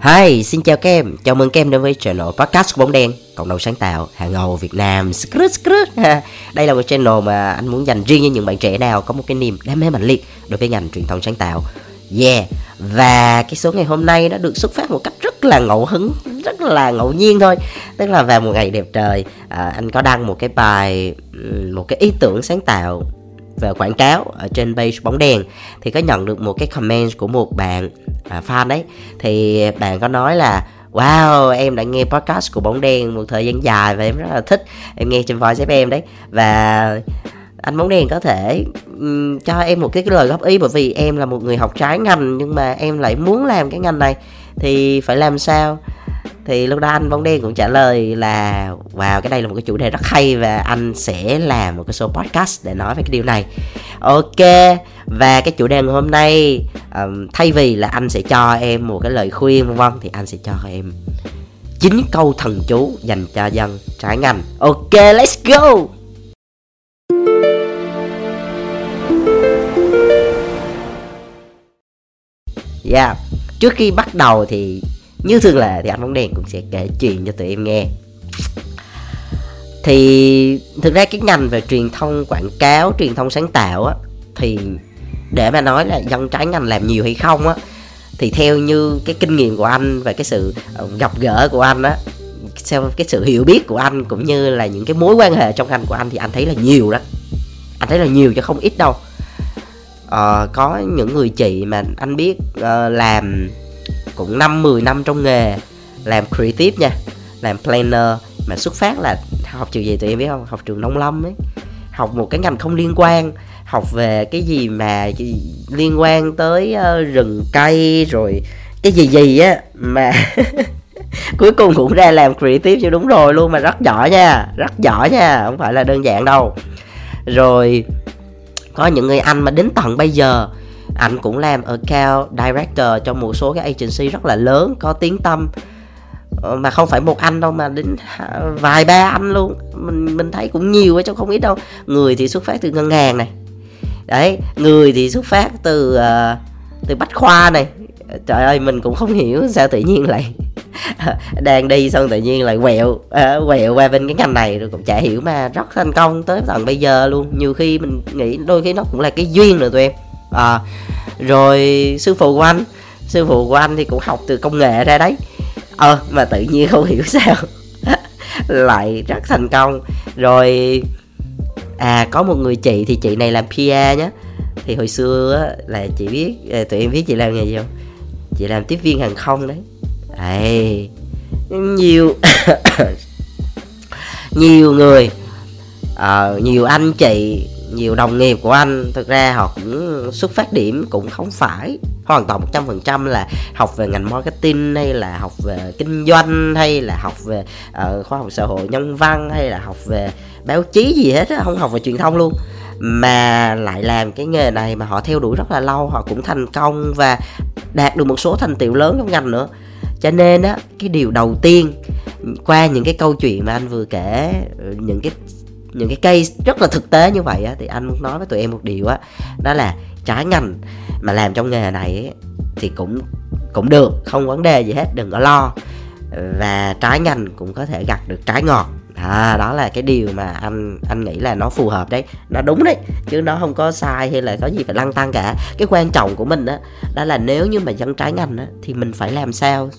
Hi, xin chào các em, chào mừng các em đến với channel podcast của Bóng Đen Cộng đồng sáng tạo, hàng ngầu Việt Nam. Skrut, skrut. Đây là một channel mà anh muốn dành riêng cho những bạn trẻ nào có một cái niềm đam mê mạnh liệt đối với ngành truyền thông sáng tạo. Yeah, và cái số ngày hôm nay nó được xuất phát một cách rất là ngẫu hứng, rất là ngẫu nhiên thôi. Tức là vào một ngày đẹp trời, à, anh có đăng một cái bài, một cái ý tưởng sáng tạo về quảng cáo ở trên page bóng đèn thì có nhận được một cái comment của một bạn à, fan đấy. Thì bạn có nói là Wow, em đã nghe podcast của Bóng Đen một thời gian dài và em rất là thích Em nghe trên voice em đấy. Và anh Bóng đèn có thể um, cho em một cái, cái lời góp ý Bởi vì em là một người học trái ngành Nhưng mà em lại muốn làm cái ngành này. Thì phải làm sao? Thì lúc đó anh bóng đen cũng trả lời là wow cái đây là một cái chủ đề rất hay và anh sẽ làm một cái số podcast để nói về cái điều này. Ok và cái chủ đề ngày hôm nay um, thay vì là anh sẽ cho em một cái lời khuyên vân vân thì anh sẽ cho em chín câu thần chú dành cho dân trái ngành. Ok let's go! Yeah trước khi bắt đầu thì như thường lệ thì anh bóng đèn cũng sẽ kể chuyện cho tụi em nghe. Thì thực ra cái ngành về truyền thông quảng cáo truyền thông sáng tạo á thì để mà nói là dân trái ngành làm nhiều hay không á thì theo như cái kinh nghiệm của anh và cái sự ờ, gặp gỡ của anh á theo cái sự hiểu biết của anh cũng như là những cái mối quan hệ trong ngành của anh thì anh thấy là nhiều đó. Anh thấy là nhiều chứ không ít đâu. Ờ, có những người chị mà anh biết uh, làm cũng năm 10 năm trong nghề làm creative nha làm planner mà xuất phát là học trường gì tụi em biết không? Học trường nông lâm ấy. Học một cái ngành không liên quan học về cái gì mà liên quan tới uh, rừng cây rồi cái gì gì á mà cuối cùng cũng ra làm creative cho đúng rồi luôn mà rất giỏi nha rất giỏi nha không phải là đơn giản đâu. Rồi có những người anh mà đến tận bây giờ anh cũng làm account director cho một số cái agency rất là lớn có tiếng tâm. Ờ, mà không phải một anh đâu mà đến vài ba anh luôn. Mình mình thấy cũng nhiều chứ không ít đâu. Người thì xuất phát từ ngân hàng này. Đấy người thì xuất phát từ uh, từ bách khoa này. Trời ơi mình cũng không hiểu sao tự nhiên lại đang đi xong tự nhiên lại quẹo uh, quẹo qua bên cái ngành này. Rồi cũng chả hiểu mà rất thành công tới tận bây giờ luôn. Nhiều khi mình nghĩ đôi khi nó cũng là cái duyên rồi tụi em à, rồi sư phụ của anh sư phụ của anh thì cũng học từ công nghệ ra đấy. Ờ mà tự nhiên không hiểu sao. Lại rất thành công. Rồi à có một người chị thì chị này làm PR nhé, thì hồi xưa á, là chị biết à, tụi em biết chị làm nghề gì không? Chị làm tiếp viên hàng không đấy. Ê, nhiều nhiều người à, nhiều anh chị nhiều đồng nghiệp của anh thực ra họ cũng xuất phát điểm cũng không phải hoàn toàn một trăm phần trăm là học về ngành marketing hay là học về kinh doanh hay là học về uh, khoa học xã hội nhân văn hay là học về báo chí gì hết đó, không học về truyền thông luôn. Mà lại làm cái nghề này mà họ theo đuổi rất là lâu họ cũng thành công và đạt được một số thành tiệu lớn trong ngành nữa. Cho nên á cái điều đầu tiên qua những cái câu chuyện mà anh vừa kể những cái những cái case rất là thực tế như vậy á thì anh muốn nói với tụi em một điều á đó là trái ngành mà làm trong nghề này ấy, thì cũng cũng được không vấn đề gì hết đừng có lo. Và trái ngành cũng có thể gặt được trái ngọt. À, đó là cái điều mà anh anh nghĩ là nó phù hợp đấy. Nó đúng đấy chứ nó không có sai hay là có gì phải lăng tăng cả. Cái quan trọng của mình đó, đó là nếu như mà dân trái ngành á, thì mình phải làm sao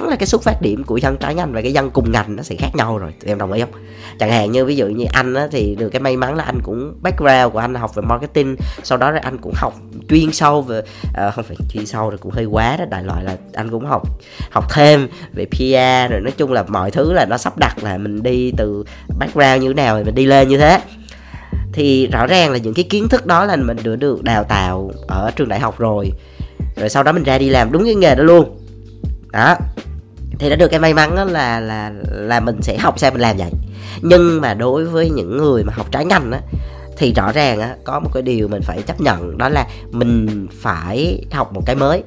chắn là cái xuất phát điểm của dân trái ngành và cái dân cùng ngành nó sẽ khác nhau rồi tụi em đồng ý không? Chẳng hạn như ví dụ như anh á, thì được cái may mắn là anh cũng background của anh học về marketing sau đó rồi anh cũng học chuyên sâu về uh, không phải chuyên sâu rồi cũng hơi quá đó đại loại là anh cũng học học thêm về PR rồi nói chung là mọi thứ là nó sắp đặt là mình đi từ background như thế nào thì mình đi lên như thế. Thì rõ ràng là những cái kiến thức đó là mình được được đào tạo ở trường đại học rồi rồi sau đó mình ra đi làm đúng cái nghề đó luôn. Đó thì đã được cái may mắn đó là là là mình sẽ học sao mình làm vậy. Nhưng mà đối với những người mà học trái ngành á, thì rõ ràng á, có một cái điều mình phải chấp nhận, đó là mình phải học một cái mới.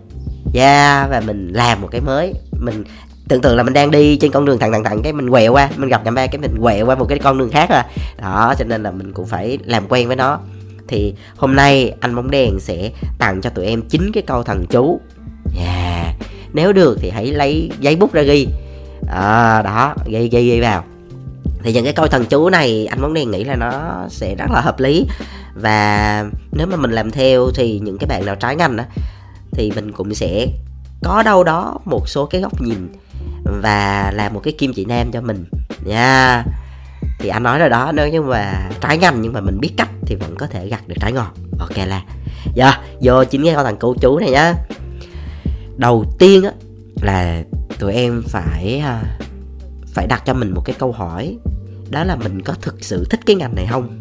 Yeah, và mình làm một cái mới. Mình tưởng tượng là mình đang đi trên con đường thẳng thẳng thẳng, cái mình quẹo qua, mình gặp nhầm ba, cái mình quẹo qua một cái con đường khác à. Đó, cho nên là mình cũng phải làm quen với nó. Thì hôm nay anh bóng đèn sẽ tặng cho tụi em chín cái câu thần chú. Yeah nếu được thì hãy lấy giấy bút ra ghi. À, đó ghi ghi ghi vào. Thì những cái câu thần chú này anh muốn đề nghĩ là nó sẽ rất là hợp lý. Và nếu mà mình làm theo thì những cái bạn nào trái ngành á thì mình cũng sẽ có đâu đó một số cái góc nhìn và làm một cái kim chỉ nam cho mình. Nha. Yeah. thì anh nói rồi đó nếu như mà trái ngành nhưng mà mình biết cách thì vẫn có thể gặt được trái ngọt. Ok là. Giờ yeah, vô chính cái câu thằng cô chú này nhá đầu tiên á là tụi em phải à, phải đặt cho mình một cái câu hỏi. Đó là mình có thực sự thích cái ngành này không?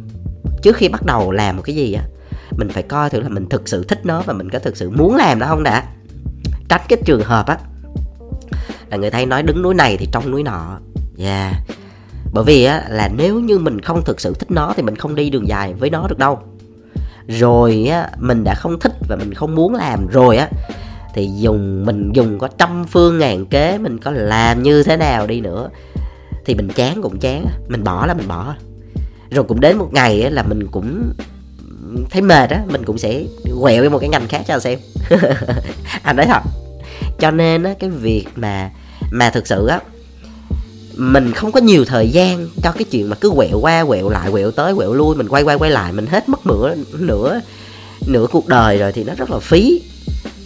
Trước khi bắt đầu làm một cái gì á mình phải coi thử là mình thực sự thích nó và mình có thực sự muốn làm nó không đã. Tránh cái trường hợp á là người ta nói đứng núi này thì trong núi nọ. Yeah bởi vì á là nếu như mình không thực sự thích nó thì mình không đi đường dài với nó được đâu. Rồi á mình đã không thích và mình không muốn làm rồi á thì dùng, mình dùng có trăm phương ngàn kế, mình có làm như thế nào đi nữa. Thì mình chán cũng chán, mình bỏ là mình bỏ. Rồi cũng đến một ngày là mình cũng thấy mệt á, mình cũng sẽ quẹo một cái ngành khác cho xem. Anh nói thật. Cho nên á, cái việc mà mà thực sự á, mình không có nhiều thời gian cho cái chuyện mà cứ quẹo qua, quẹo lại, quẹo tới, quẹo lui, mình quay quay quay lại, mình hết mất nửa nửa nửa cuộc đời rồi thì nó rất là phí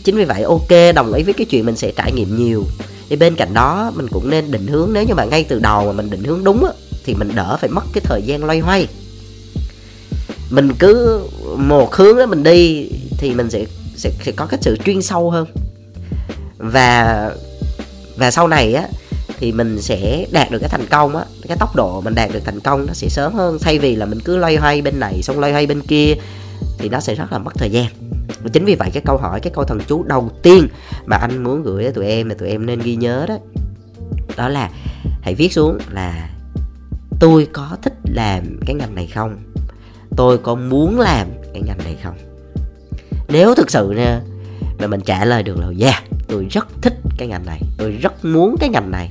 chính vì vậy ok đồng ý với cái chuyện mình sẽ trải nghiệm nhiều. Thì bên cạnh đó mình cũng nên định hướng nếu như mà ngay từ đầu mà mình định hướng đúng á thì mình đỡ phải mất cái thời gian loay hoay. Mình cứ một hướng đó mình đi thì mình sẽ sẽ, sẽ có cái sự chuyên sâu hơn. Và và sau này á thì mình sẽ đạt được cái thành công á cái tốc độ mình đạt được thành công nó sẽ sớm hơn. Thay vì là mình cứ loay hoay bên này xong loay hoay bên kia thì nó sẽ rất là mất thời gian chính vì vậy cái câu hỏi cái câu thần chú đầu tiên mà anh muốn gửi tới tụi em là tụi em nên ghi nhớ đó đó là hãy viết xuống là tôi có thích làm cái ngành này không? Tôi có muốn làm cái ngành này không? Nếu thực sự nha mà mình trả lời được là yeah tôi rất thích cái ngành này tôi rất muốn cái ngành này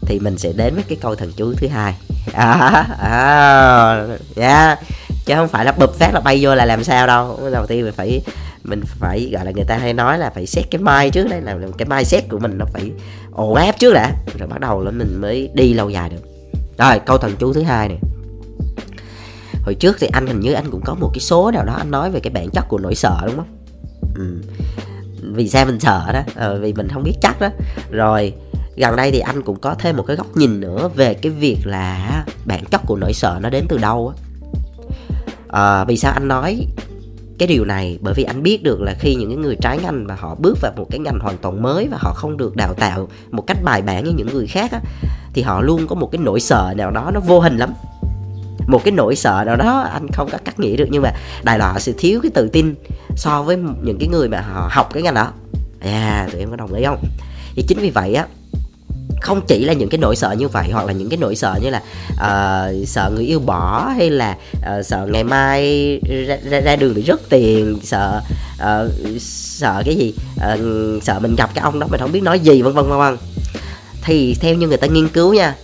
thì mình sẽ đến với cái câu thần chú thứ hai. À, à, yeah chứ không phải là bụp phát là bay vô là làm sao đâu. Đầu tiên mình phải mình phải gọi là người ta hay nói là phải xét cái mai trước đấy là cái mai xét của mình nó phải ổn áp trước đã. Rồi bắt đầu là mình mới đi lâu dài được. Rồi câu thần chú thứ hai này. Hồi trước thì anh hình như anh cũng có một cái số nào đó anh nói về cái bản chất của nỗi sợ đúng không? Ừ. vì sao mình sợ đó? Ờ, vì mình không biết chắc đó. Rồi gần đây thì anh cũng có thêm một cái góc nhìn nữa về cái việc là bản chất của nỗi sợ nó đến từ đâu á à, vì sao anh nói cái điều này? Bởi vì anh biết được là khi những cái người trái ngành và họ bước vào một cái ngành hoàn toàn mới và họ không được đào tạo một cách bài bản như những người khác á, thì họ luôn có một cái nỗi sợ nào đó nó vô hình lắm. Một cái nỗi sợ nào đó anh không có cắt nghĩa được nhưng mà đại loại họ sẽ thiếu cái tự tin so với những cái người mà họ học cái ngành đó. À tụi em có đồng ý không? Thì chính vì vậy á không chỉ là những cái nỗi sợ như vậy hoặc là những cái nỗi sợ như là uh, sợ người yêu bỏ hay là uh, sợ ngày mai ra, ra, ra đường bị rớt tiền sợ uh, sợ cái gì uh, sợ mình gặp cái ông đó mình không biết nói gì vân vân vân vân. Thì theo như người ta nghiên cứu nha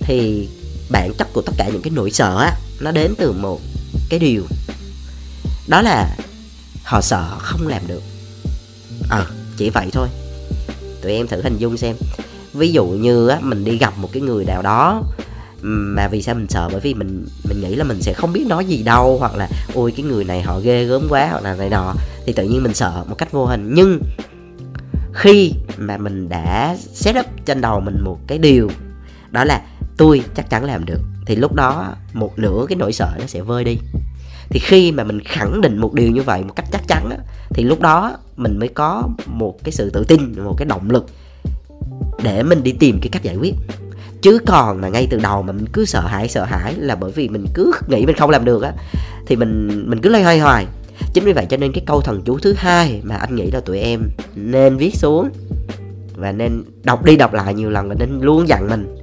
thì bản chất của tất cả những cái nỗi sợ á nó đến từ một cái điều. Đó là họ sợ không làm được. Ờ à, chỉ vậy thôi. Tụi em thử hình dung xem ví dụ như á, mình đi gặp một cái người nào đó mà vì sao mình sợ? Bởi vì mình mình nghĩ là mình sẽ không biết nói gì đâu, hoặc là, ôi, cái người này họ ghê gớm quá hoặc là này nọ. Thì tự nhiên mình sợ một cách vô hình. Nhưng khi mà mình đã set up trên đầu mình một cái điều, đó là tôi chắc chắn làm được thì lúc đó một nửa cái nỗi sợ nó sẽ vơi đi. Thì khi mà mình khẳng định một điều như vậy một cách chắc chắn thì lúc đó mình mới có một cái sự tự tin, một cái động lực để mình đi tìm cái cách giải quyết. Chứ còn mà ngay từ đầu mà mình cứ sợ hãi sợ hãi là bởi vì mình cứ nghĩ mình không làm được á, thì mình mình cứ loay hoay hoài. Chính vì vậy cho nên cái câu thần chú thứ hai mà anh nghĩ là tụi em nên viết xuống và nên đọc đi đọc lại nhiều lần và nên luôn dặn mình.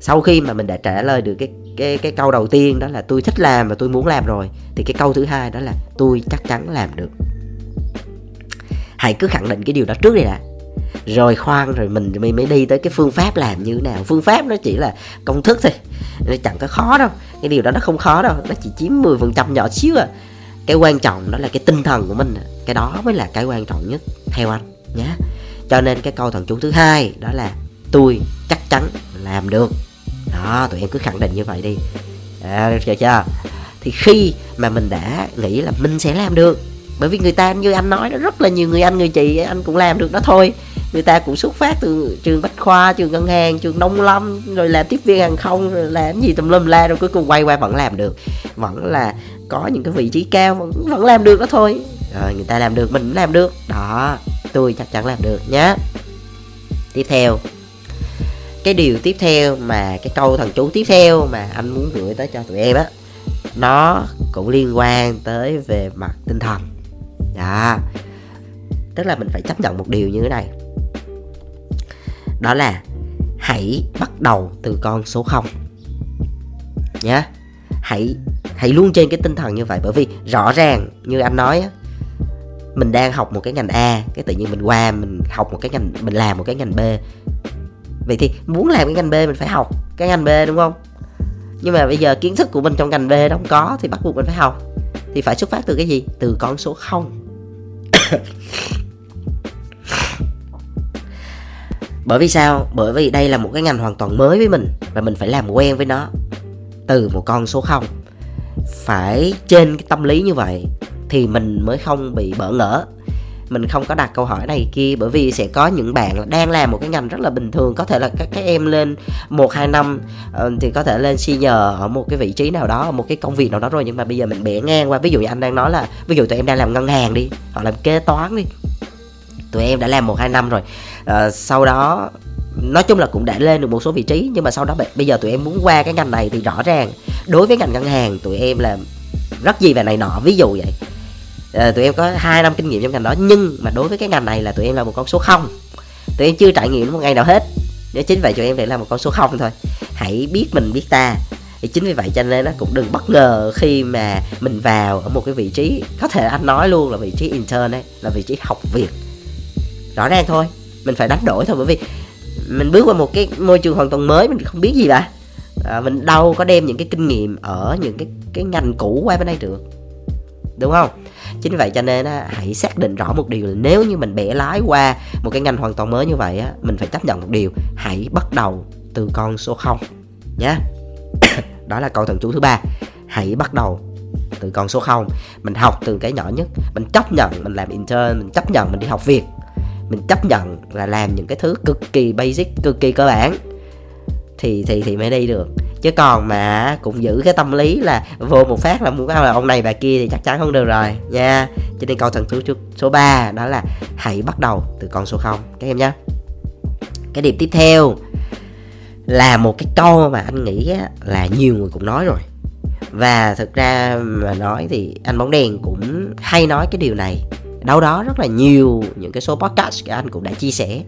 Sau khi mà mình đã trả lời được cái cái cái câu đầu tiên đó là tôi thích làm và tôi muốn làm rồi thì cái câu thứ hai đó là tôi chắc chắn làm được hãy cứ khẳng định cái điều đó trước đi đã rồi khoan rồi mình mình mới đi tới cái phương pháp làm như thế nào. Phương pháp nó chỉ là công thức thôi nó chẳng có khó đâu. Cái điều đó nó không khó đâu nó chỉ chiếm 10% phần trăm nhỏ xíu à. Cái quan trọng đó là cái tinh thần của mình à. cái đó mới là cái quan trọng nhất theo anh nhé cho nên cái câu thần chú thứ hai đó là tôi chắc chắn làm được. Đó tụi em cứ khẳng định như vậy đi. À, chưa chưa? Thì khi mà mình đã nghĩ là mình sẽ làm được bởi vì người ta như anh nói đó rất là nhiều người anh người chị anh cũng làm được đó thôi người ta cũng xuất phát từ trường bách khoa, trường ngân hàng, trường nông lâm, rồi làm tiếp viên hàng không, rồi làm gì tùm lum la, rồi cuối cùng quay qua vẫn làm được. Vẫn là có những cái vị trí cao, vẫn vẫn làm được đó thôi. Rồi, người ta làm được, mình cũng làm được. Đó, tôi chắc chắn làm được nhé tiếp theo, cái điều tiếp theo mà, cái câu thần chú tiếp theo mà anh muốn gửi tới cho tụi em á, nó cũng liên quan tới về mặt tinh thần. Đó, tức là mình phải chấp nhận một điều như thế này đó là hãy bắt đầu từ con số 0 nhé hãy hãy luôn trên cái tinh thần như vậy, bởi vì rõ ràng, như anh nói á, mình đang học một cái ngành A, cái tự nhiên mình qua, mình học một cái ngành, mình làm một cái ngành B. Vậy thì muốn làm cái ngành B mình phải học cái ngành B, đúng không? Nhưng mà bây giờ kiến thức của mình trong ngành B nó không có thì bắt buộc mình phải học. Thì phải xuất phát từ cái gì? Từ con số 0 bởi vì sao? Bởi vì đây là một cái ngành hoàn toàn mới với mình và mình phải làm quen với nó từ một con số 0 phải trên cái tâm lý như vậy thì mình mới không bị bỡ ngỡ. Mình không có đặt câu hỏi này kia bởi vì sẽ có những bạn đang làm một cái ngành rất là bình thường. Có thể là các các em lên một, hai năm ờ, thì có thể lên senior ở một cái vị trí nào đó, ở một cái công việc nào đó rồi. Nhưng mà bây giờ mình bẻ ngang qua. Ví dụ như anh đang nói là, ví dụ tụi em đang làm ngân hàng đi, hoặc làm kế toán đi. Tụi em đã làm một, hai năm rồi uh, sau đó nói chung là cũng đã lên được một số vị trí nhưng mà sau đó bây giờ tụi em muốn qua cái ngành này thì rõ ràng đối với ngành ngân hàng tụi em là rất gì về này nọ ví dụ vậy. À, tụi em có 2 năm kinh nghiệm trong ngành đó nhưng mà đối với cái ngành này là tụi em là một con số không. Tụi em chưa trải nghiệm một ngày nào hết. Nếu chính vậy tụi em lại là một con số không thôi. Hãy biết mình biết ta. Thì chính vì vậy cho nên nó cũng đừng bất ngờ khi mà mình vào ở một cái vị trí có thể anh nói luôn là vị trí intern ấy là vị trí học việc. Rõ ràng thôi mình phải đánh đổi thôi bởi vì mình bước qua một cái môi trường hoàn toàn mới mình không biết gì cả à, mình đâu có đem những cái kinh nghiệm ở những cái cái ngành cũ qua bên đây được. Đúng không? Chính vì vậy cho nên á, hãy xác định rõ một điều là nếu như mình bẻ lái qua một cái ngành hoàn toàn mới như vậy á, mình phải chấp nhận một điều hãy bắt đầu từ con số 0 nhé đó là câu thần chú thứ ba. Hãy bắt đầu từ con số 0 mình học từ cái nhỏ nhất mình chấp nhận mình làm intern mình chấp nhận mình đi học việc mình chấp nhận là làm những cái thứ cực kỳ basic, cực kỳ cơ bản. Thì thì thì mới đi được. Chứ còn mà cũng giữ cái tâm lý là vô một phát là muốn à, là ông này bà kia thì chắc chắn không được rồi. Nha. Cho nên câu thần số số 3 đó là hãy bắt đầu từ con số 0 các em nhé. Cái điểm tiếp theo là một cái câu mà anh nghĩ là nhiều người cũng nói rồi. Và thực ra mà nói thì anh bóng đèn cũng hay nói cái điều này đâu đó rất là nhiều những cái số podcast của anh cũng đã chia sẻ.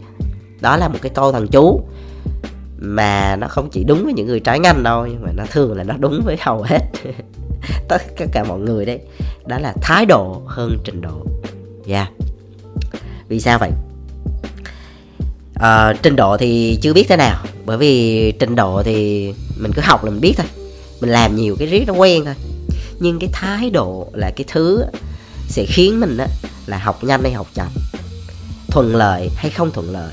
Đó là một cái câu thần chú mà nó không chỉ đúng với những người trái ngành đâu nhưng mà nó thường là nó đúng với hầu hết tất cả mọi người đấy. Đó là thái độ hơn trình độ. Dạ yeah. vì sao vậy? À, trình độ thì chưa biết thế nào. Bởi vì trình độ thì mình cứ học là mình biết thôi. Mình làm nhiều cái riết nó quen thôi. Nhưng cái thái độ là cái thứ sẽ khiến mình á là học nhanh hay học chậm? Thuận lợi hay không thuận lợi?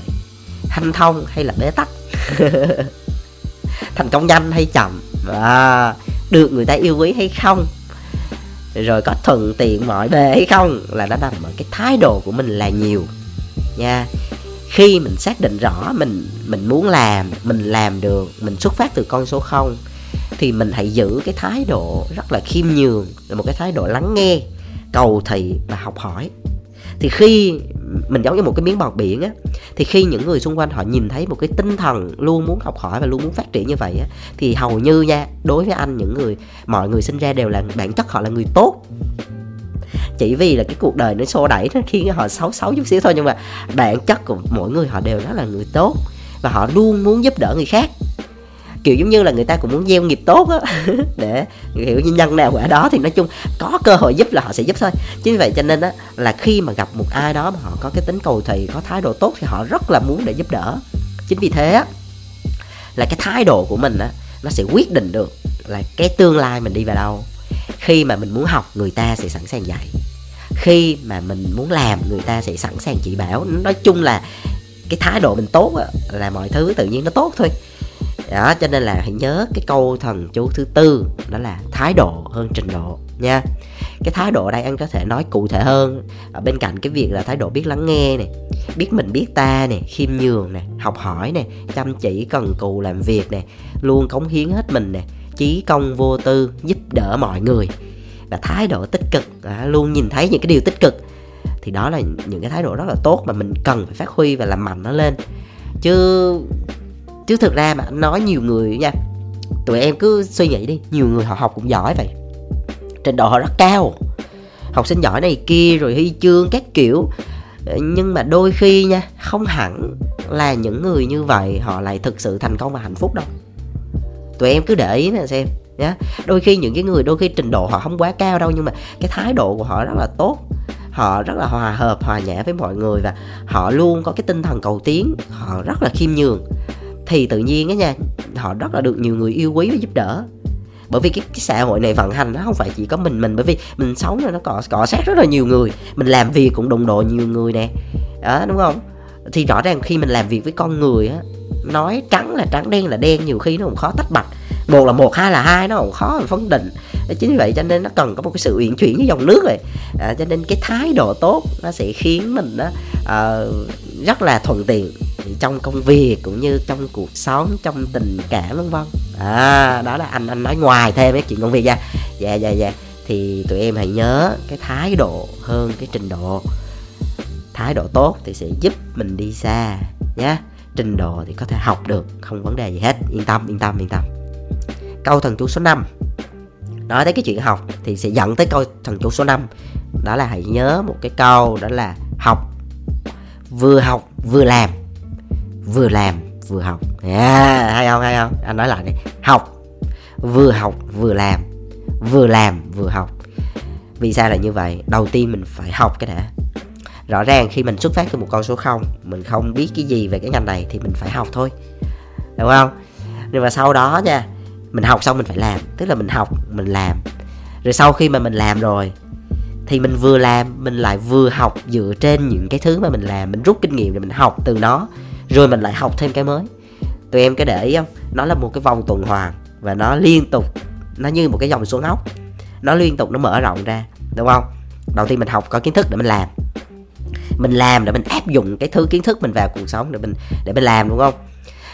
Hanh thông hay là bế tắc? Thành công nhanh hay chậm? Và được người ta yêu quý hay không? Rồi có thuận tiện mọi bề hay không? Là nó nằm ở cái thái độ của mình là nhiều. Nha, khi mình xác định rõ mình mình muốn làm, mình làm được, mình xuất phát từ con số không, thì mình hãy giữ cái thái độ rất là khiêm nhường, là một cái thái độ lắng nghe, cầu thị và học hỏi thì khi mình giống như một cái miếng bọt biển á, thì khi những người xung quanh họ nhìn thấy một cái tinh thần luôn muốn học hỏi và luôn muốn phát triển như vậy á, thì hầu như nha, đối với anh, những người, mọi người sinh ra đều là, bản chất họ là người tốt. Chỉ vì là cái cuộc đời nó xô đẩy nó khiến họ xấu xấu chút xíu thôi, nhưng mà bản chất của mỗi người họ đều đó là người tốt và họ luôn muốn giúp đỡ người khác kiểu giống như là người ta cũng muốn gieo nghiệp tốt á. Để hiểu như nhân nào quả đó thì nói chung có cơ hội giúp là họ sẽ giúp thôi. Chính vì vậy cho nên á, là khi mà gặp một ai đó mà họ có cái tính cầu thị, có thái độ tốt thì họ rất là muốn để giúp đỡ. Chính vì thế á, là cái thái độ của mình á, nó sẽ quyết định được là cái tương lai mình đi vào đâu. Khi mà mình muốn học, người ta sẽ sẵn sàng dạy. Khi mà mình muốn làm, người ta sẽ sẵn sàng chỉ bảo. Nói chung là cái thái độ mình tốt là mọi thứ tự nhiên nó tốt thôi đó cho nên là hãy nhớ cái câu thần chú thứ tư đó là thái độ hơn trình độ nha. Cái thái độ đây anh có thể nói cụ thể hơn. Ở bên cạnh cái việc là thái độ biết lắng nghe này biết mình biết ta này khiêm nhường này học hỏi này chăm chỉ cần cù làm việc này luôn cống hiến hết mình này chí công vô tư giúp đỡ mọi người. Và thái độ tích cực à, luôn nhìn thấy những cái điều tích cực thì đó là những cái thái độ rất là tốt mà mình cần phải phát huy và làm mạnh nó lên. Chứ chứ thực ra mà nói nhiều người nha, tụi em cứ suy nghĩ đi, nhiều người họ học cũng giỏi vậy. Trình độ họ rất cao. Học sinh giỏi này kia rồi huy chương các kiểu. Nhưng mà đôi khi nha, không hẳn là những người như vậy họ lại thực sự thành công và hạnh phúc đâu. Tụi em cứ để ý nè, xem, nhá. Đôi khi những cái người, đôi khi trình độ họ không quá cao đâu, nhưng mà cái thái độ của họ rất là tốt. Họ rất là hòa hợp, hòa nhã với mọi người và họ luôn có cái tinh thần cầu tiến. Họ rất là khiêm nhường thì tự nhiên á nha họ rất là được nhiều người yêu quý và giúp đỡ. Bởi vì cái, cái xã hội này vận hành nó không phải chỉ có mình mình bởi vì mình sống rồi nó cọ cọ sát rất là nhiều người. Mình làm việc cũng đồng độ nhiều người nè. Đó đúng không? Thì rõ ràng khi mình làm việc với con người á nói trắng là trắng đen là đen nhiều khi nó cũng khó tách bạch. Một là một hai là hai nó cũng khó mà phân định. Chính vì vậy cho nên nó cần có một cái sự uyển chuyển với dòng nước rồi. À, cho nên cái thái độ tốt nó sẽ khiến mình đó, uh, ờ, rất là thuận tiện trong công việc cũng như trong cuộc sống, trong tình cảm, vân vân. À đó là anh anh nói ngoài thêm cái chuyện công việc nha. Dạ dạ dạ. Thì tụi em hãy nhớ cái thái độ hơn cái trình độ. Thái độ tốt thì sẽ giúp mình đi xa nhé trình độ thì có thể học được, không vấn đề gì hết. Yên tâm yên tâm yên tâm. Câu thần chú số 5 nói tới cái chuyện học thì sẽ dẫn tới câu thần chú số 5 đó là hãy nhớ một cái câu đó là học, vừa học, vừa làm vừa làm vừa học. Yeah, hay không hay không? Anh nói lại này học vừa học vừa làm vừa làm vừa học. Vì sao là như vậy? Đầu tiên mình phải học cái đã. Rõ ràng khi mình xuất phát từ một con số không mình không biết cái gì về cái ngành này thì mình phải học thôi. Đúng không? Nhưng mà sau đó nha mình học xong mình phải làm. Tức là mình học mình làm. Rồi sau khi mà mình làm rồi thì mình vừa làm mình lại vừa học dựa trên những cái thứ mà mình làm. Mình rút kinh nghiệm rồi mình học từ nó rồi mình lại học thêm cái mới. Tụi em có để ý không? Nó là một cái vòng tuần hoàn và nó liên tục nó như một cái dòng xuống ốc. Nó liên tục nó mở rộng ra đúng không? Đầu tiên mình học có kiến thức để mình làm. Mình làm để mình áp dụng cái thứ kiến thức mình vào cuộc sống để mình để mình làm đúng không?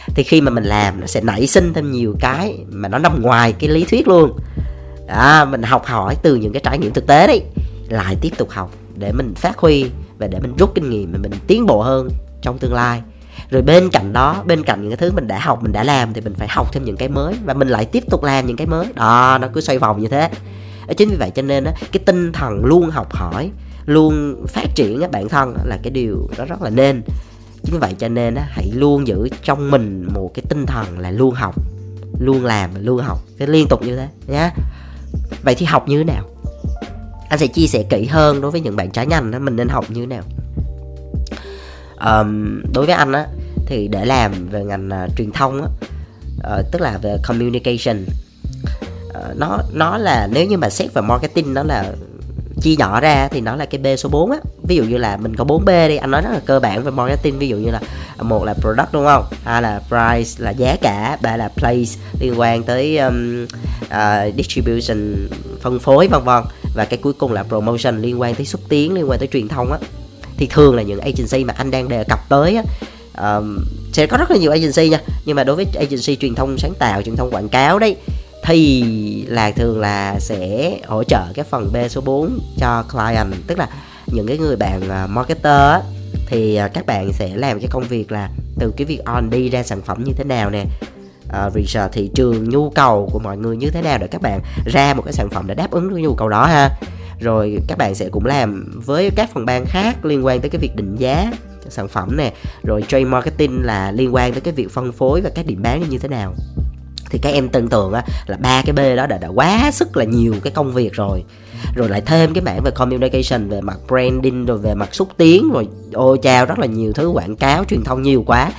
Thì khi mà mình làm nó sẽ nảy sinh thêm nhiều cái mà nó nằm ngoài cái lý thuyết luôn. À, mình học hỏi từ những cái trải nghiệm thực tế đấy lại tiếp tục học để mình phát huy và để mình rút kinh nghiệm và mình tiến bộ hơn trong tương lai rồi bên cạnh đó bên cạnh những cái thứ mình đã học mình đã làm thì mình phải học thêm những cái mới và mình lại tiếp tục làm những cái mới. Đó nó cứ xoay vòng như thế. Ờ, chính vì vậy cho nên á cái tinh thần luôn học hỏi luôn phát triển bản thân là cái điều đó rất là nên. Chính vì vậy cho nên á hãy luôn giữ trong mình một cái tinh thần là luôn học luôn làm luôn học. Cái liên tục như thế nhé vậy thì học như thế nào? Anh sẽ chia sẻ kỹ hơn đối với những bạn trái ngành đó mình nên học như thế nào. Um, đối với anh á thì để làm về ngành uh, truyền thông á uh, tức là về communication. Uh, nó nó là nếu như mà xét về marketing nó là chia nhỏ ra thì nó là cái B số 4 á. Ví dụ như là mình có 4 B đi anh nói rất là cơ bản về marketing ví dụ như là một là product đúng không? Hai là price là giá cả ba là place liên quan tới um, uh, distribution phân phối vân vân. Và cái cuối cùng là promotion liên quan tới xúc tiến liên quan tới truyền thông á. Thì thường là những agency mà anh đang đề cập tới á um, sẽ có rất là nhiều agency nha. Nhưng mà đối với agency truyền thông sáng tạo truyền thông quảng cáo đấy thì là thường là sẽ hỗ trợ cái phần B số 4 cho client. Tức là những cái người bạn uh, marketer á, thì uh, các bạn sẽ làm cái công việc là từ cái việc on đi ra sản phẩm như thế nào nè uh, research thị trường nhu cầu của mọi người như thế nào để các bạn ra một cái sản phẩm để đáp ứng cái nhu cầu đó ha. Rồi các bạn sẽ cũng làm với các phần ban khác liên quan tới cái việc định giá sản phẩm nè rồi trade marketing là liên quan tới cái việc phân phối và các điểm bán như thế nào. Thì các em tưởng tượng á là ba cái b đó đã, đã quá sức là nhiều cái công việc rồi. Rồi lại thêm cái mảng về communication về mặt branding rồi về mặt xúc tiến rồi ô chao rất là nhiều thứ quảng cáo truyền thông nhiều quá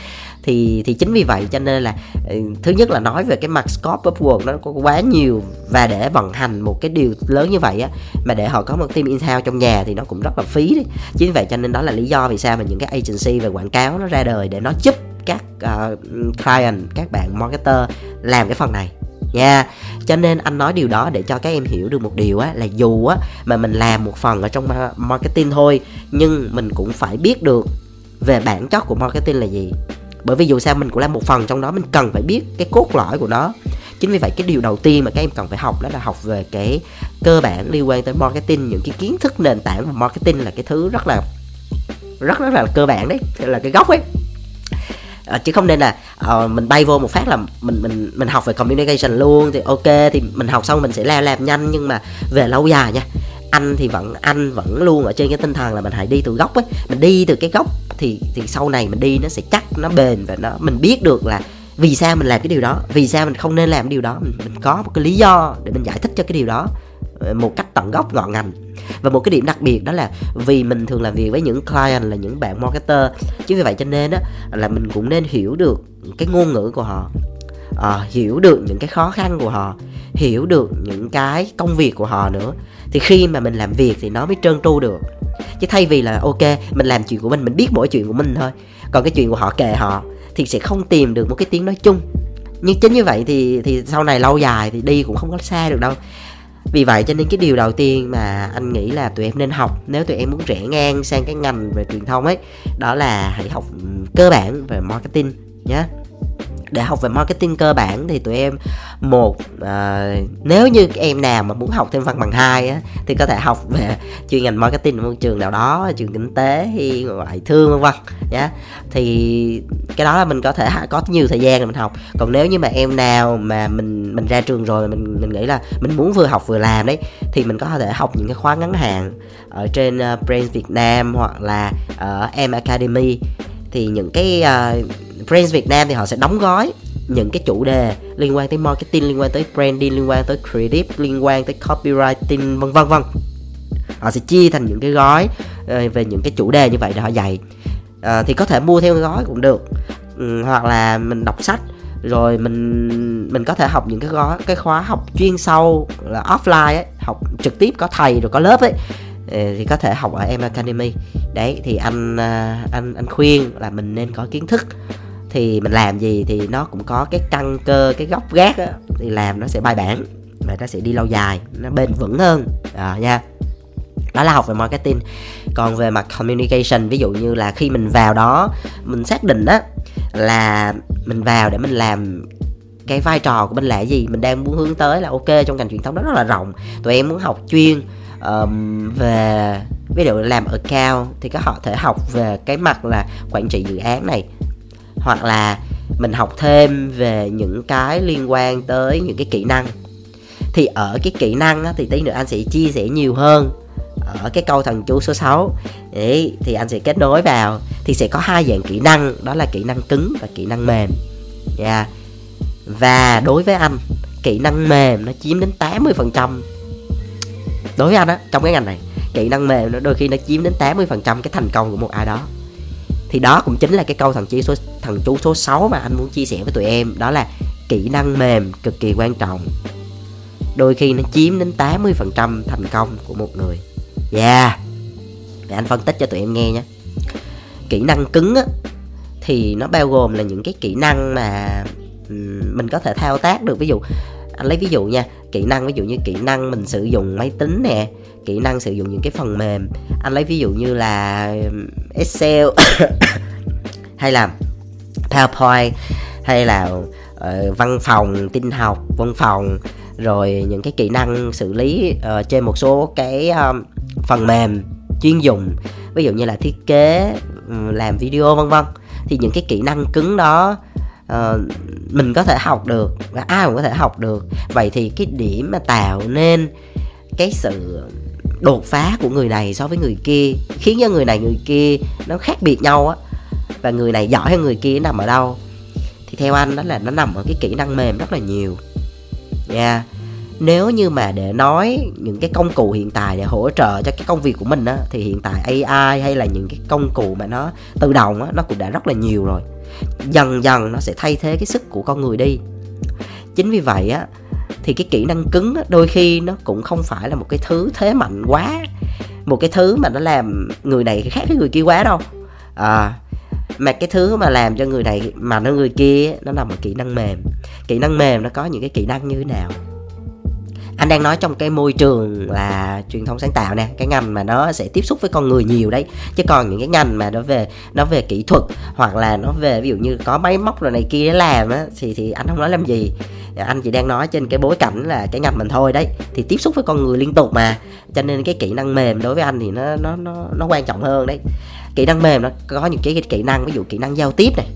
thì thì chính vì vậy cho nên là ừ, thứ nhất là nói về cái mặt scope of work nó có quá nhiều và để vận hành một cái điều lớn như vậy á mà để họ có một team in-house trong nhà thì nó cũng rất là phí đấy chính vì vậy cho nên đó là lý do vì sao mà những cái agency về quảng cáo nó ra đời để nó giúp các uh, client các bạn marketer làm cái phần này. Nha. Cho nên anh nói điều đó để cho các em hiểu được một điều á là dù á mà mình làm một phần ở trong marketing thôi nhưng mình cũng phải biết được về bản chất của marketing là gì bởi vì dù sao mình cũng là một phần trong đó mình cần phải biết cái cốt lõi của nó. Chính vì vậy cái điều đầu tiên mà các em cần phải học đó là học về cái cơ bản liên quan tới marketing những cái kiến thức nền tảng của marketing là cái thứ rất là rất rất là cơ bản đấy là cái gốc ấy. À, chứ không nên là uh, mình bay vô một phát là mình mình mình học về communication luôn thì ok thì mình học xong mình sẽ làm làm nhanh. Nhưng mà về lâu dài nha anh thì vẫn anh vẫn luôn ở trên cái tinh thần là mình hãy đi từ gốc ấy mình đi từ cái gốc thì thì sau này mình đi nó sẽ chắc nó bền và nó mình biết được là vì sao mình làm cái điều đó vì sao mình không nên làm cái điều đó. Mình, mình có một cái lý do để mình giải thích cho cái điều đó ờ, một cách tận gốc ngọn ngành. Và một cái điểm đặc biệt đó là vì mình thường làm việc với những client là những bạn marketer. Chứ vì vậy cho nên á là mình cũng nên hiểu được cái ngôn ngữ của họ à, hiểu được những cái khó khăn của họ hiểu được những cái công việc của họ nữa. Thì khi mà mình làm việc thì nó mới trơn tru được chứ thay vì là, ok, mình làm chuyện của mình mình biết mỗi chuyện của mình thôi. Còn cái chuyện của họ kệ họ thì sẽ không tìm được một cái tiếng nói chung. Nhưng chính như vậy thì thì sau này lâu dài thì đi cũng không có xa được đâu. Vì vậy cho nên cái điều đầu tiên mà anh nghĩ là tụi em nên học, nếu tụi em muốn rẽ ngang sang cái ngành về truyền thông ấy, đó là hãy học cơ bản về marketing nhé để học về marketing cơ bản thì tụi em một à, nếu như em nào mà muốn học thêm văn bằng hai á thì có thể học về chuyên ngành marketing ở một trường nào đó trường kinh tế hay ngoại thương vân vân nhá. Thì cái đó là mình có thể có nhiều thời gian để mình học. Còn nếu như mà em nào mà mình mình ra trường rồi mình mình nghĩ là mình muốn vừa học vừa làm đấy thì mình có thể học những cái khóa ngắn hạn ở trên ờ, uh, Brains Việt Nam hoặc là ở uh, M Academy. Thì những cái uh, Brands Việt Nam thì họ sẽ đóng gói những cái chủ đề liên quan tới marketing liên quan tới branding liên quan tới creative liên quan tới copywriting vân vân vân. Họ sẽ chia thành những cái gói ờ, về những cái chủ đề như vậy để họ dạy. À, thì có thể mua theo gói cũng được. Ừ, hoặc là mình đọc sách rồi mình mình có thể học những cái gói cái khóa học chuyên sâu là offline ấy, học trực tiếp có thầy rồi có lớp ấy. Ờ, thì có thể học ở em academy. Đấy thì anh anh anh khuyên là mình nên có kiến thức thì mình làm gì thì nó cũng có cái căn cơ cái gốc gác á thì làm nó sẽ bài bản và nó sẽ đi lâu dài nó bền vững hơn. À, nha. Đó là học về marketing. Còn về mặt communication ví dụ như là khi mình vào đó mình xác định á là mình vào để mình làm cái vai trò của mình là gì mình đang muốn hướng tới là ok trong ngành truyền thống đó rất là rộng. Tụi em muốn học chuyên um, về ví dụ làm account thì các họ thể học về cái mặt là quản trị dự án này hoặc là mình học thêm về những cái liên quan tới những cái kỹ năng. Thì ở cái kỹ năng á, thì tí nữa anh sẽ chia sẻ nhiều hơn ở cái câu thần chú số 6 Đấy, thì anh sẽ kết nối vào thì sẽ có hai dạng kỹ năng đó là kỹ năng cứng và kỹ năng mềm. Yeah. và đối với anh kỹ năng mềm nó chiếm đến 80% đối với anh á trong cái ngành này kỹ năng mềm nó đôi khi nó chiếm đến 80% cái thành công của một ai đó thì đó cũng chính là cái câu thần chú số thần chú số 6 mà anh muốn chia sẻ với tụi em. Đó là kỹ năng mềm cực kỳ quan trọng. Đôi khi nó chiếm đến 80% thành công của một người. Yeah. Để anh phân tích cho tụi em nghe nhé. Kỹ năng cứng á, thì nó bao gồm là những cái kỹ năng mà mình có thể thao tác được. Ví dụ anh lấy ví dụ nha kỹ năng ví dụ như kỹ năng mình sử dụng máy tính nè kỹ năng sử dụng những cái phần mềm. Anh lấy ví dụ như là um, excel hay là powerpoint hay là uh, văn phòng tin học văn phòng rồi những cái kỹ năng xử lý uh, trên một số cái um, phần mềm chuyên dùng ví dụ như là thiết kế làm video vân vân. Thì những cái kỹ năng cứng đó uh, mình có thể học được và ai cũng có thể học được. Vậy thì cái điểm mà tạo nên cái sự đột phá của người này so với người kia, khiến cho người này, người kia nó khác biệt nhau á. Và người này giỏi hơn người kia nằm ở đâu? Thì theo anh đó là nó nằm ở cái kỹ năng mềm rất là nhiều. Nha yeah. nếu như mà để nói những cái công cụ hiện tại để hỗ trợ cho cái công việc của mình á, thì hiện tại AI hay là những cái công cụ mà nó tự động á, nó cũng đã rất là nhiều rồi. Dần dần nó sẽ thay thế cái sức của con người đi. Chính vì vậy á thì cái kỹ năng cứng á, đôi khi nó cũng không phải là một cái thứ thế mạnh quá. Một cái thứ mà nó làm người này khác với người kia quá đâu. À, mà cái thứ mà làm cho người này mà nó người kia nó nằm ở kỹ năng mềm. Kỹ năng mềm nó có những cái kỹ năng như thế nào? Anh đang nói trong cái môi trường là truyền thông sáng tạo nè cái ngành mà nó sẽ tiếp xúc với con người nhiều đấy. Chứ còn những cái ngành mà nó về nó về kỹ thuật hoặc là nó về ví dụ như có máy móc rồi này kia để làm á thì thì anh không nói làm gì. Anh chỉ đang nói trên cái bối cảnh là cái ngành mình thôi đấy. Thì tiếp xúc với con người liên tục mà. Cho nên cái kỹ năng mềm đối với anh thì nó nó nó nó quan trọng hơn đấy. Kỹ năng mềm nó có những cái, cái kỹ năng ví dụ kỹ năng giao tiếp này.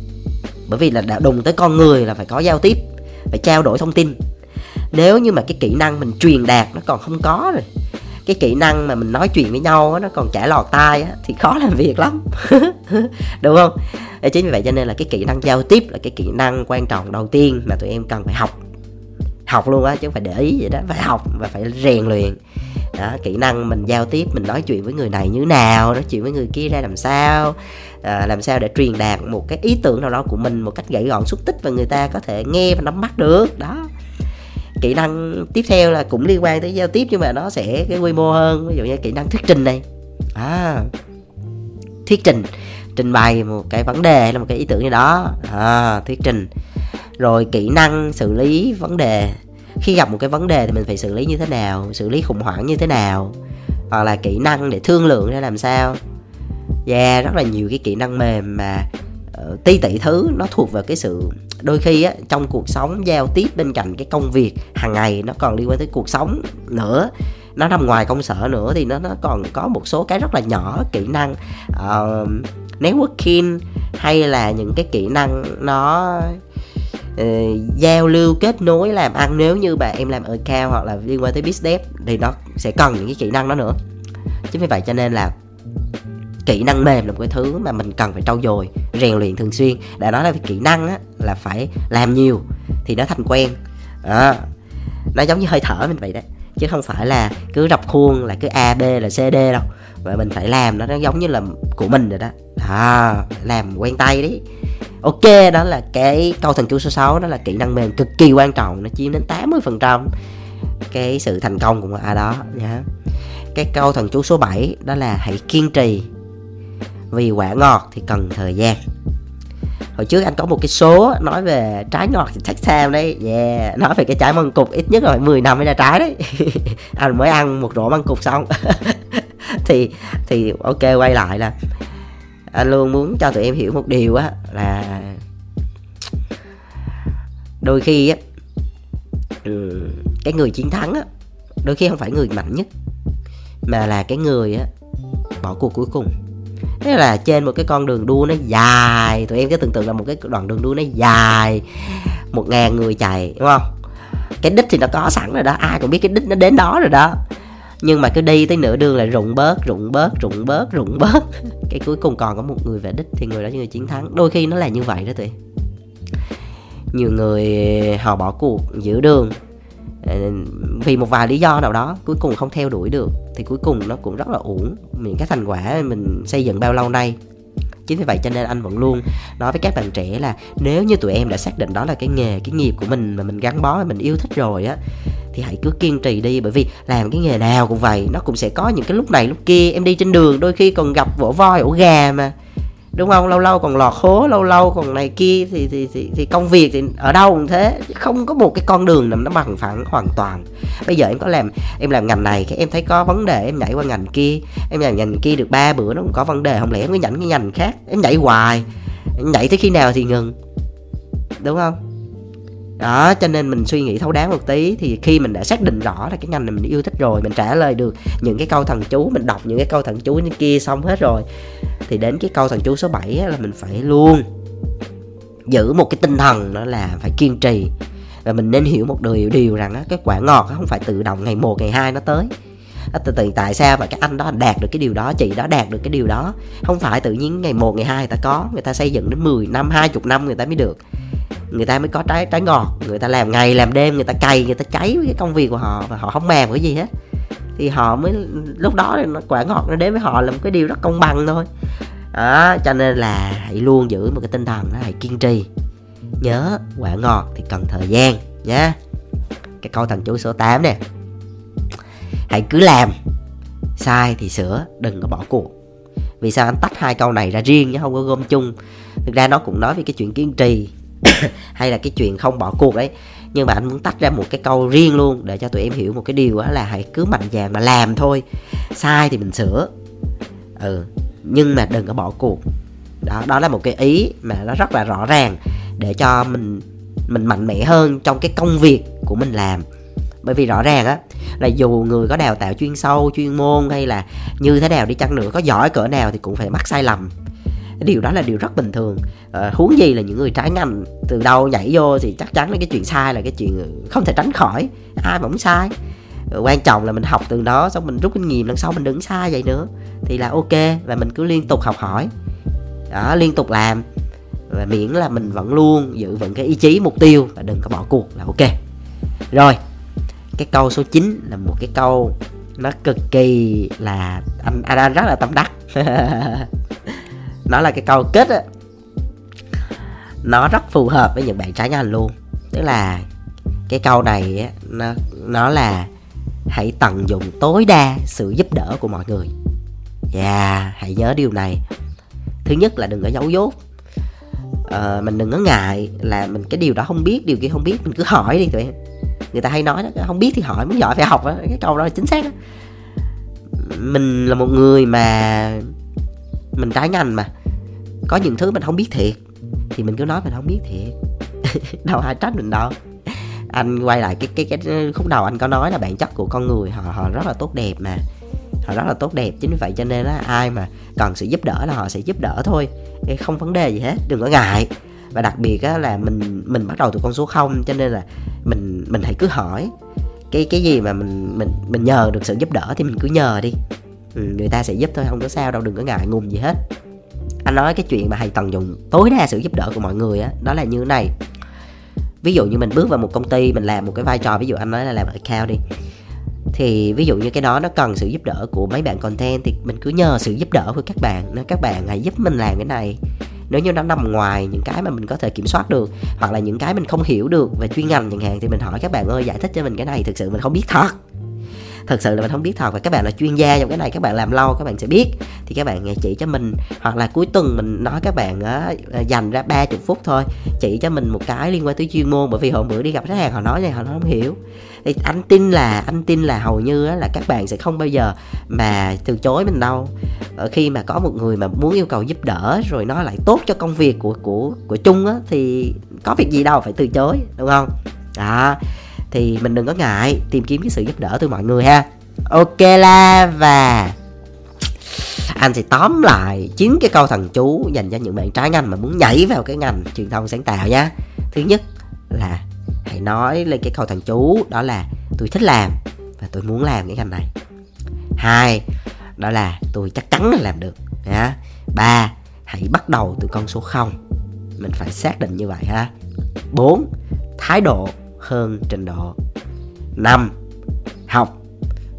Bởi vì là đã đụng tới con người là phải có giao tiếp phải trao đổi thông tin nếu như mà cái kỹ năng mình truyền đạt nó còn không có rồi cái kỹ năng mà mình nói chuyện với nhau nó còn chả lọt tai á, thì khó làm việc lắm. Đúng không? Chính vì vậy cho nên là cái kỹ năng giao tiếp là cái kỹ năng quan trọng đầu tiên mà tụi em cần phải học. Học luôn á chứ không phải để ý vậy đó phải học và phải rèn luyện. Đó, kỹ năng mình giao tiếp mình nói chuyện với người này như nào nói chuyện với người kia ra làm sao à, làm sao để truyền đạt một cái ý tưởng nào đó của mình một cách gãy gọn xúc tích và người ta có thể nghe và nắm bắt được. Đó kỹ năng tiếp theo là cũng liên quan tới giao tiếp nhưng mà nó sẽ cái quy mô hơn ví dụ như kỹ năng thuyết trình này. À, thuyết trình trình bày một cái vấn đề hay là một cái ý tưởng gì đó. À, thuyết trình. Rồi kỹ năng xử lý vấn đề. Khi gặp một cái vấn đề thì mình phải xử lý như thế nào xử lý khủng hoảng như thế nào hoặc là kỹ năng để thương lượng ra làm sao. Yeah rất là nhiều cái kỹ năng mềm mà ti tỷ thứ nó thuộc vào cái sự đôi khi á trong cuộc sống giao tiếp bên cạnh cái công việc hàng ngày nó còn liên quan tới cuộc sống nữa. Nó nằm ngoài công sở nữa thì nó nó còn có một số cái rất là nhỏ kỹ năng uh, networking hay là những cái kỹ năng nó uh, giao lưu kết nối làm ăn. Nếu như bạn em làm ở cao hoặc là liên quan tới business thì nó sẽ cần những cái kỹ năng đó nữa. Chính vì vậy cho nên là kỹ năng mềm là một cái thứ mà mình cần phải trau dồi rèn luyện thường xuyên. Đã nói là về kỹ năng á, là phải làm nhiều thì nó thành quen. À, nó giống như hơi thở mình vậy đấy chứ không phải là cứ rập khuôn là cứ a b là c d đâu. Và mình phải làm nó nó giống như là của mình rồi đó. À, làm quen tay đấy ok đó là cái câu thần chú số 6 đó là kỹ năng mềm cực kỳ quan trọng nó chiếm đến 80 phần trăm cái sự thành công của ai đó nhá. Cái câu thần chú số 7 đó là hãy kiên trì vì quả ngọt thì cần thời gian. Hồi trước anh có một cái số nói về trái ngọt thì chắc sao đấy. Yeah, nói về cái trái măng cục ít nhất là 10 năm mới ra trái đấy. Anh mới ăn một rổ măng cục xong. Thì thì ok, quay lại là anh luôn muốn cho tụi em hiểu một điều á, là đôi khi á, cái người chiến thắng á, đôi khi không phải người mạnh nhất, mà là cái người á, bỏ cuộc cuối cùng thế là trên một cái con đường đua nó dài. Tụi em cứ tưởng tượng là một cái đoạn đường đua nó dài. Một ngàn người chạy, đúng không? Cái đích thì nó có sẵn rồi đó. Ai cũng biết cái đích nó đến đó rồi đó. Nhưng mà cứ đi tới nửa đường là rụng bớt rụng bớt rụng bớt rụng bớt. Cái cuối cùng còn có một người về đích thì người đó là người chiến thắng. Đôi khi nó là như vậy đó tụi nhiều người ờ, họ bỏ cuộc giữa đường. Ờ, vì một vài lý do nào đó, cuối cùng không theo đuổi được, thì cuối cùng nó cũng rất là uổng. Những cái thành quả mình xây dựng bao lâu nay. Chính vì vậy cho nên anh vẫn luôn nói với các bạn trẻ là nếu như tụi em đã xác định đó là cái nghề, cái nghiệp của mình mà mình gắn bó, mình yêu thích rồi á, thì hãy cứ kiên trì đi. Bởi vì làm cái nghề nào cũng vậy, nó cũng sẽ có những cái lúc này, lúc kia. Em đi trên đường đôi khi còn gặp vỗ voi, ổ gà mà đúng không? Lâu lâu còn lọt hố lâu lâu còn này kia thì thì thì, thì công việc thì ở đâu cũng thế. Không có một cái con đường nào nó bằng phẳng hoàn toàn. Bây giờ em có làm em làm ngành này cái em thấy có vấn đề em nhảy qua ngành kia. Em làm ngành kia được ba bữa nó cũng có vấn đề. Không lẽ em cứ nhảy cái ngành khác em nhảy hoài em nhảy tới khi nào thì ngừng. Đúng không? Đó cho nên mình suy nghĩ thấu đáo một tí. Thì khi mình đã xác định rõ là cái ngành này mình yêu thích rồi mình trả lời được những cái câu thần chú mình đọc những cái câu thần chú như kia xong hết rồi thì đến cái câu thần chú số 7 là mình phải luôn giữ một cái tinh thần đó là phải kiên trì. Và mình nên hiểu một điều điều rằng á, cái quả ngọt không phải tự động ngày một ngày hai nó tới. Từ từ tại sao mà các anh đó đạt được cái điều đó chị đó đạt được cái điều đó? Không phải tự nhiên ngày một ngày hai người ta có người ta xây dựng đến 10 năm 20 năm người ta mới được người ta mới có trái trái ngọt. Người ta làm ngày, làm đêm, người ta cày, người ta cháy với cái công việc của họ và họ không màng cái gì hết. Thì họ mới, lúc đó nó quả ngọt nó đến với họ là một cái điều rất công bằng thôi. Đó, cho nên là hãy luôn giữ một cái tinh thần đó, hãy kiên trì. Nhớ quả ngọt thì cần thời gian nhé cái câu thần chú số 8 nè. Hãy cứ làm, sai thì sửa, đừng có bỏ cuộc. Vì sao anh tách hai câu này ra riêng chứ không có gom chung? Thực ra nó cũng nói về cái chuyện kiên trì. hay là cái chuyện không bỏ cuộc đấy. Nhưng mà anh muốn tách ra một cái câu riêng luôn để cho tụi em hiểu một cái điều đó là hãy cứ mạnh dạn mà làm thôi. Sai thì mình sửa. Ừ nhưng mà đừng có bỏ cuộc. Đó đó là một cái ý mà nó rất là rõ ràng để cho mình mình mạnh mẽ hơn trong cái công việc của mình làm. Bởi vì rõ ràng á là dù người có đào tạo chuyên sâu, chuyên môn hay là như thế nào đi chăng nữa, có giỏi cỡ nào thì cũng phải mắc sai lầm điều đó là điều rất bình thường. À, huống gì là những người trái ngành từ đâu nhảy vô thì chắc chắn là cái chuyện sai là cái chuyện không thể tránh khỏi. Ai mà sai. Ờ, quan trọng là mình học từ đó xong mình rút kinh nghiệm lần sau mình đừng sai vậy nữa. Thì là ok và mình cứ liên tục học hỏi. Đó liên tục làm. Và miễn là mình vẫn luôn giữ vững cái ý chí mục tiêu và đừng có bỏ cuộc là ok. Rồi cái câu số 9 là một cái câu nó cực kỳ là anh anh, anh rất là tâm đắc. nó là cái câu kết á. Nó rất phù hợp với những bạn trái ngành luôn. Tức là cái câu này á, nó nó là hãy tận dụng tối đa sự giúp đỡ của mọi người. Và yeah, hãy nhớ điều này. Thứ nhất là đừng có giấu dốt ờ, mình đừng có ngại là mình cái điều đó không biết điều kia không biết mình cứ hỏi đi tụi em. Người ta hay nói đó không biết thì hỏi muốn giỏi phải học đó. cái câu đó là chính xác đó. mình là một người mà mình trái ngành mà. Có những thứ mình không biết thiệt thì mình cứ nói mình không biết thiệt. Đâu ai trách mình đâu. Anh quay lại cái cái cái khúc đầu anh có nói là bản chất của con người họ họ rất là tốt đẹp mà. Họ rất là tốt đẹp chính vì vậy cho nên là ai mà cần sự giúp đỡ là họ sẽ giúp đỡ thôi. Không vấn đề gì hết đừng có ngại. Và đặc biệt á, là mình mình bắt đầu từ con số 0 cho nên là mình mình hãy cứ hỏi. Cái cái gì mà mình mình mình nhờ được sự giúp đỡ thì mình cứ nhờ đi ừ, người ta sẽ giúp thôi không có sao đâu đừng có ngại ngùng gì hết. Anh nói cái chuyện mà hãy tận dụng tối đa sự giúp đỡ của mọi người á đó là như thế này. Ví dụ như mình bước vào một công ty mình làm một cái vai trò ví dụ anh nói là làm account đi. Thì ví dụ như cái đó nó cần sự giúp đỡ của mấy bạn content thì mình cứ nhờ sự giúp đỡ của các bạn nói các bạn hãy giúp mình làm cái này. Nếu như nó nằm ngoài những cái mà mình có thể kiểm soát được hoặc là những cái mình không hiểu được về chuyên ngành chẳng hạn thì mình hỏi các bạn ơi giải thích cho mình cái này thực sự mình không biết thật thật sự là mình không biết thật. Và các bạn là chuyên gia trong cái này các bạn làm lâu các bạn sẽ biết. Thì các bạn à, chỉ cho mình hoặc là cuối tuần mình nói các bạn á, dành ra 30 phút thôi. Chỉ cho mình một cái liên quan tới chuyên môn bởi vì hôm bữa đi gặp khách hàng họ nói này họ không hiểu. Thì anh tin là anh tin là hầu như là các bạn sẽ không bao giờ mà từ chối mình đâu. Ở khi mà có một người mà muốn yêu cầu giúp đỡ rồi nó lại tốt cho công việc của của của chung á thì có việc gì đâu phải từ chối đúng không? Đó thì mình đừng có ngại tìm kiếm cái sự giúp đỡ từ mọi người ha. Ok la và anh sẽ tóm lại chín cái câu thần chú dành cho những bạn trái ngành mà muốn nhảy vào cái ngành truyền thông sáng tạo nha. Thứ nhất là hãy nói lên cái câu thần chú, đó là tôi thích làm và tôi muốn làm cái ngành này. Hai, đó là tôi chắc chắn là làm được. Ha ba, hãy bắt đầu từ con số 0 mình phải xác định như vậy ha. Bốn, thái độ hơn trình độ. 5. học.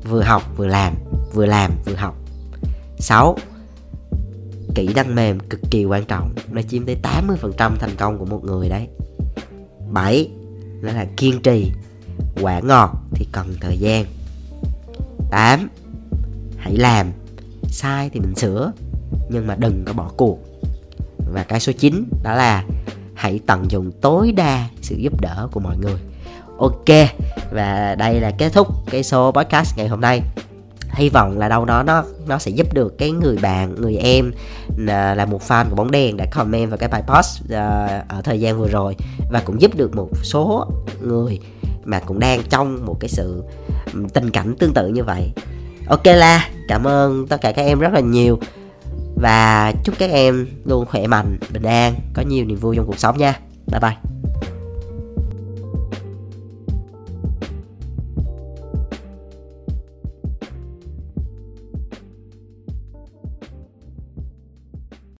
Vừa học vừa làm vừa làm vừa học. 6 kỹ năng mềm cực kỳ quan trọng, nó chiếm tới 80% thành công của một người đấy. 7 nó là kiên trì, quả ngọt thì cần thời gian. 8 hãy làm, sai thì mình sửa, nhưng mà đừng có bỏ cuộc. Và cái số 9 đó là hãy tận dụng tối đa sự giúp đỡ của mọi người ok và đây là kết thúc cái số podcast ngày hôm nay. Hy vọng là đâu đó nó nó sẽ giúp được cái người bạn người em là, một fan của bóng đèn đã comment vào cái bài post uh, ở thời gian vừa rồi và cũng giúp được một số người mà cũng đang trong một cái sự ừ, tình cảnh tương tự như vậy. Ok la cảm ơn tất cả các em rất là nhiều và chúc các em luôn khỏe mạnh bình an có nhiều niềm vui trong cuộc sống nha. Bye bye.